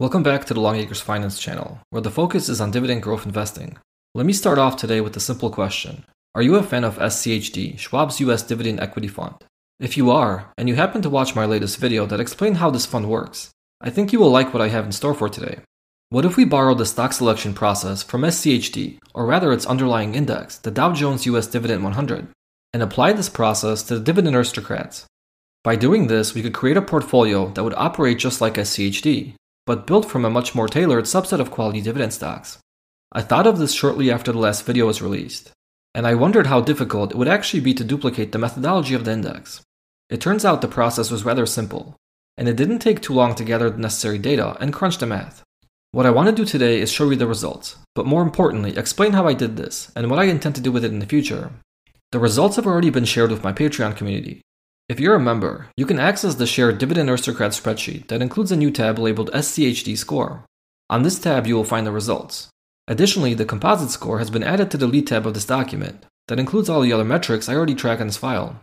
Welcome back to the Longacres Finance channel, where the focus is on dividend growth investing. Let me start off today with a simple question. Are you a fan of SCHD, Schwab's US Dividend Equity Fund? If you are, and you happen to watch my latest video that explained how this fund works, I think you will like what I have in store for today. What if we borrow the stock selection process from SCHD, or rather its underlying index, the Dow Jones US Dividend 100, and apply this process to the dividend aristocrats? By doing this, we could create a portfolio that would operate just like SCHD, but built from a much more tailored subset of quality dividend stocks. I thought of this shortly after the last video was released, and I wondered how difficult it would actually be to duplicate the methodology of the index. It turns out the process was rather simple, and it didn't take too long to gather the necessary data and crunch the math. What I want to do today is show you the results, but more importantly, explain how I did this and what I intend to do with it in the future. The results have already been shared with my Patreon community, if you're a member, you can access the shared Dividend Aristocrat spreadsheet that includes a new tab labeled SCHD Score. On this tab, you will find the results. Additionally, the composite score has been added to the lead tab of this document that includes all the other metrics I already track in this file.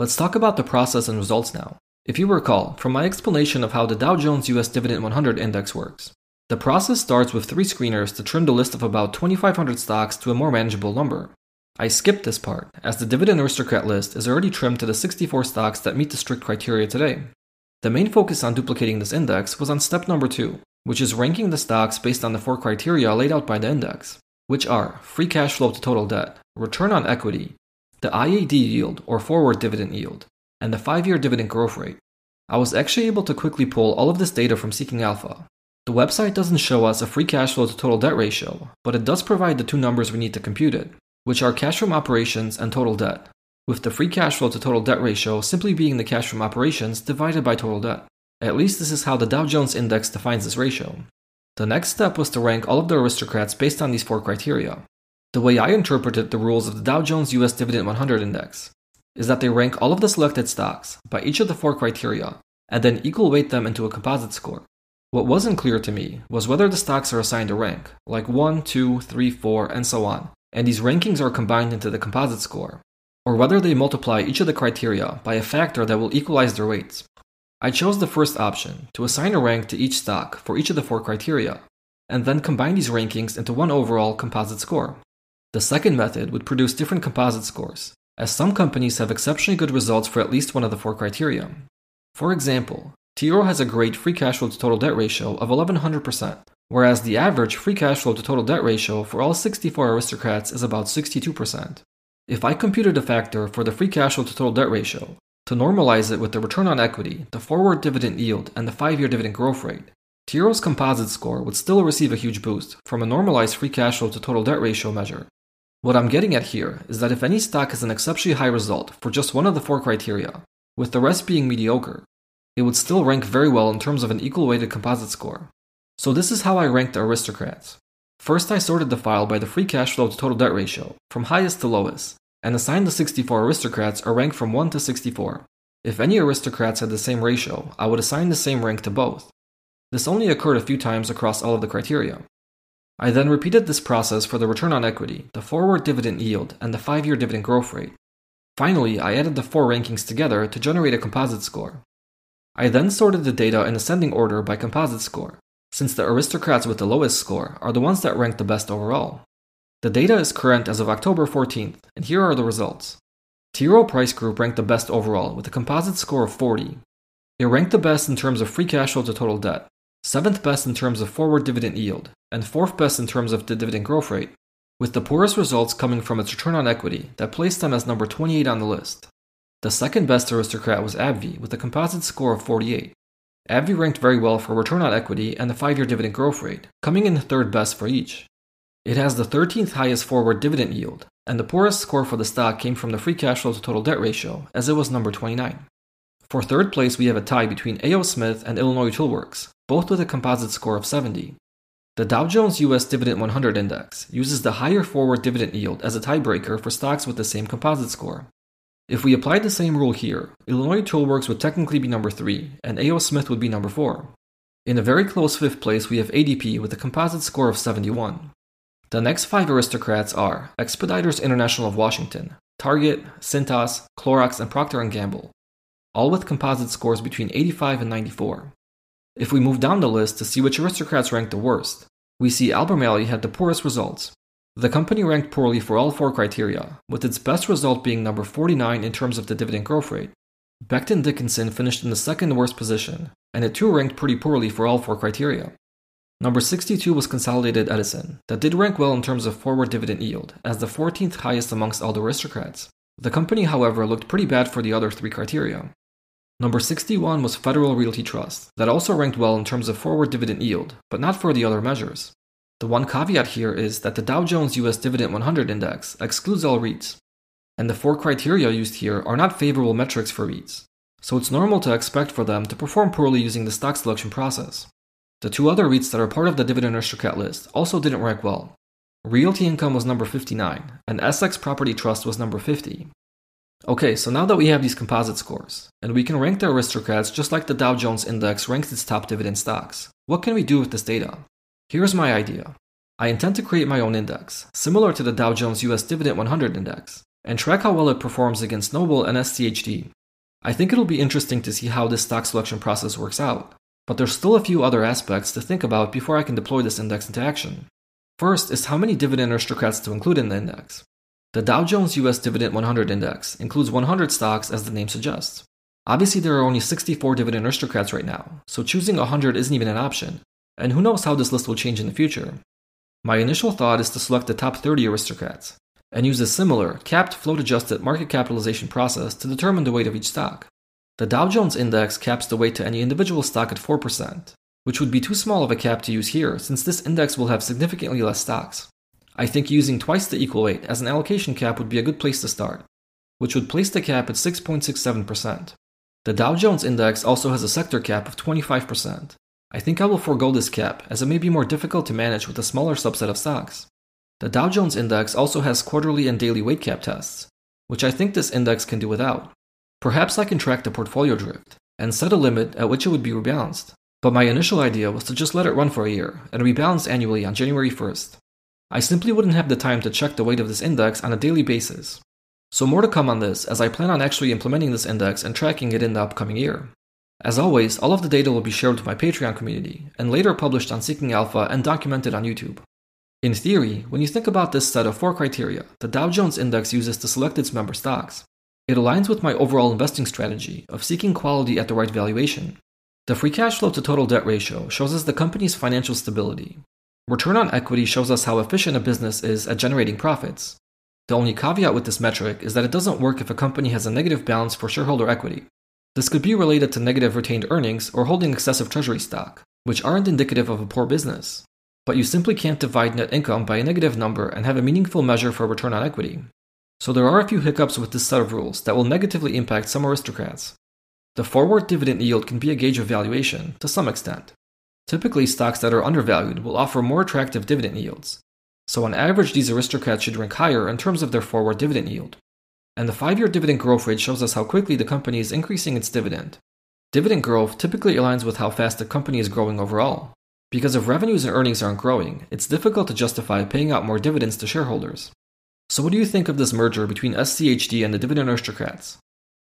Let's talk about the process and results now. If you recall, from my explanation of how the Dow Jones US Dividend 100 Index works, the process starts with three screeners to trim the list of about 2,500 stocks to a more manageable number. I skipped this part, as the Dividend Aristocrat list is already trimmed to the 64 stocks that meet the strict criteria today. The main focus on duplicating this index was on step number two, which is ranking the stocks based on the four criteria laid out by the index, which are free cash flow to total debt, return on equity, the IAD yield, or forward dividend yield, and the 5 year dividend growth rate. I was actually able to quickly pull all of this data from Seeking Alpha. The website doesn't show us a free cash flow to total debt ratio, but it does provide the two numbers we need to compute it, which are cash from operations and total debt, with the free cash flow to total debt ratio simply being the cash from operations divided by total debt. At least this is how the Dow Jones Index defines this ratio. The next step was to rank all of the aristocrats based on these four criteria, the way I interpreted the rules of the Dow Jones US Dividend 100 Index is that they rank all of the selected stocks by each of the four criteria and then equal weight them into a composite score. What wasn't clear to me was whether the stocks are assigned a rank, like 1, 2, 3, 4, and so on, and these rankings are combined into the composite score, or whether they multiply each of the criteria by a factor that will equalize their weights. I chose the first option to assign a rank to each stock for each of the four criteria, and then combine these rankings into one overall composite score. The second method would produce different composite scores, as some companies have exceptionally good results for at least one of the four criteria. For example, T. Rowe has a great free cash flow to total debt ratio of 1100%, whereas the average free cash flow to total debt ratio for all 64 aristocrats is about 62%. If I computed a factor for the free cash flow to total debt ratio, to normalize it with the return on equity, the forward dividend yield, and the 5 year dividend growth rate, T. Rowe's composite score would still receive a huge boost from a normalized free cash flow to total debt ratio measure what I'm getting at here is that if any stock has an exceptionally high result for just one of the four criteria, with the rest being mediocre, it would still rank very well in terms of an equal weighted composite score. So this is how I ranked the aristocrats. First, I sorted the file by the free cash flow to total debt ratio, from highest to lowest, and assigned the 64 aristocrats a rank from 1 to 64. If any aristocrats had the same ratio, I would assign the same rank to both. This only occurred a few times across all of the criteria. I then repeated this process for the return on equity, the forward dividend yield, and the 5 year dividend growth rate. Finally, I added the four rankings together to generate a composite score. I then sorted the data in ascending order by composite score, since the aristocrats with the lowest score are the ones that rank the best overall. The data is current as of October 14th, and here are the results. T. Rowe Price Group ranked the best overall with a composite score of 40. It ranked the best in terms of free cash flow to total debt, seventh best in terms of forward dividend yield, and fourth best in terms of the dividend growth rate, with the poorest results coming from its return on equity that placed them as number 28 on the list. The second best aristocrat was AbbVie with a composite score of 48. AbbVie ranked very well for return on equity and the 5 year dividend growth rate, coming in third best for each. It has the 13th highest forward dividend yield, and the poorest score for the stock came from the free cash flow to total debt ratio, as it was number 29. For third place, we have a tie between A.O. Smith and Illinois Tool Works, both with a composite score of 70. The Dow Jones US Dividend 100 Index uses the higher forward dividend yield as a tiebreaker for stocks with the same composite score. If we applied the same rule here, Illinois Tool Works would technically be number 3, and A.O. Smith would be number 4. In a very close fifth place, we have ADP with a composite score of 71. The next five aristocrats are Expeditors International of Washington, Target, Cintas, Clorox, and Procter & Gamble, all with composite scores between 85 and 94. If we move down the list to see which aristocrats ranked the worst, we see Albemarle had the poorest results, the company ranked poorly for all four criteria, with its best result being number 49 in terms of the dividend growth rate. Becton Dickinson finished in the second worst position, and it too ranked pretty poorly for all four criteria. Number 62 was Consolidated Edison, that did rank well in terms of forward dividend yield, as the 14th highest amongst all the aristocrats. The company, however, looked pretty bad for the other three criteria. Number 61 was Federal Realty Trust, that also ranked well in terms of forward dividend yield, but not for the other measures. The one caveat here is that the Dow Jones US Dividend 100 Index excludes all REITs, and the four criteria used here are not favorable metrics for REITs, so it's normal to expect for them to perform poorly using the stock selection process. The two other REITs that are part of the Dividend Aristocrat list also didn't rank well. Realty Income was number 59, and Essex Property Trust was number 50. Okay, so now that we have these composite scores, and we can rank the aristocrats just like the Dow Jones Index ranks its top dividend stocks, what can we do with this data? Here's my idea. I intend to create my own index, similar to the Dow Jones US Dividend 100 Index, and track how well it performs against NOBL and SCHD. I think it'll be interesting to see how this stock selection process works out, but there's still a few other aspects to think about before I can deploy this index into action. First is how many dividend aristocrats to include in the index. The Dow Jones US Dividend 100 Index includes 100 stocks as the name suggests. Obviously, there are only 64 dividend aristocrats right now, so choosing 100 isn't even an option, and who knows how this list will change in the future. My initial thought is to select the top 30 aristocrats, and use a similar, capped float adjusted market capitalization process to determine the weight of each stock. The Dow Jones Index caps the weight to any individual stock at 4%, which would be too small of a cap to use here since this index will have significantly less stocks. I think using twice the equal weight as an allocation cap would be a good place to start, which would place the cap at 6.67%. The Dow Jones Index also has a sector cap of 25%, I think I will forego this cap as it may be more difficult to manage with a smaller subset of stocks. The Dow Jones Index also has quarterly and daily weight cap tests, which I think this index can do without. Perhaps I can track the portfolio drift and set a limit at which it would be rebalanced, but my initial idea was to just let it run for a year and rebalance annually on January 1st. I simply wouldn't have the time to check the weight of this index on a daily basis. So, more to come on this as I plan on actually implementing this index and tracking it in the upcoming year. As always, all of the data will be shared with my Patreon community and later published on Seeking Alpha and documented on YouTube. In theory, when you think about this set of four criteria the Dow Jones Index uses to select its member stocks, it aligns with my overall investing strategy of seeking quality at the right valuation. The free cash flow to total debt ratio shows us the company's financial stability. Return on equity shows us how efficient a business is at generating profits. The only caveat with this metric is that it doesn't work if a company has a negative balance for shareholder equity. This could be related to negative retained earnings or holding excessive treasury stock, which aren't indicative of a poor business. But you simply can't divide net income by a negative number and have a meaningful measure for return on equity. So there are a few hiccups with this set of rules that will negatively impact some aristocrats. The forward dividend yield can be a gauge of valuation, to some extent. Typically, stocks that are undervalued will offer more attractive dividend yields. So, on average, these aristocrats should rank higher in terms of their forward dividend yield and the five year dividend growth rate shows us how quickly the company is increasing its dividend. Dividend growth typically aligns with how fast the company is growing overall. Because if revenues and earnings aren't growing, it's difficult to justify paying out more dividends to shareholders. So, what do you think of this merger between SCHD and the dividend aristocrats?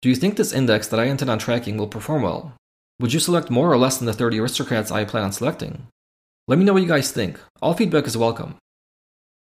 Do you think this index that I intend on tracking will perform well? Would you select more or less than the 30 aristocrats I plan on selecting? Let me know what you guys think. All feedback is welcome.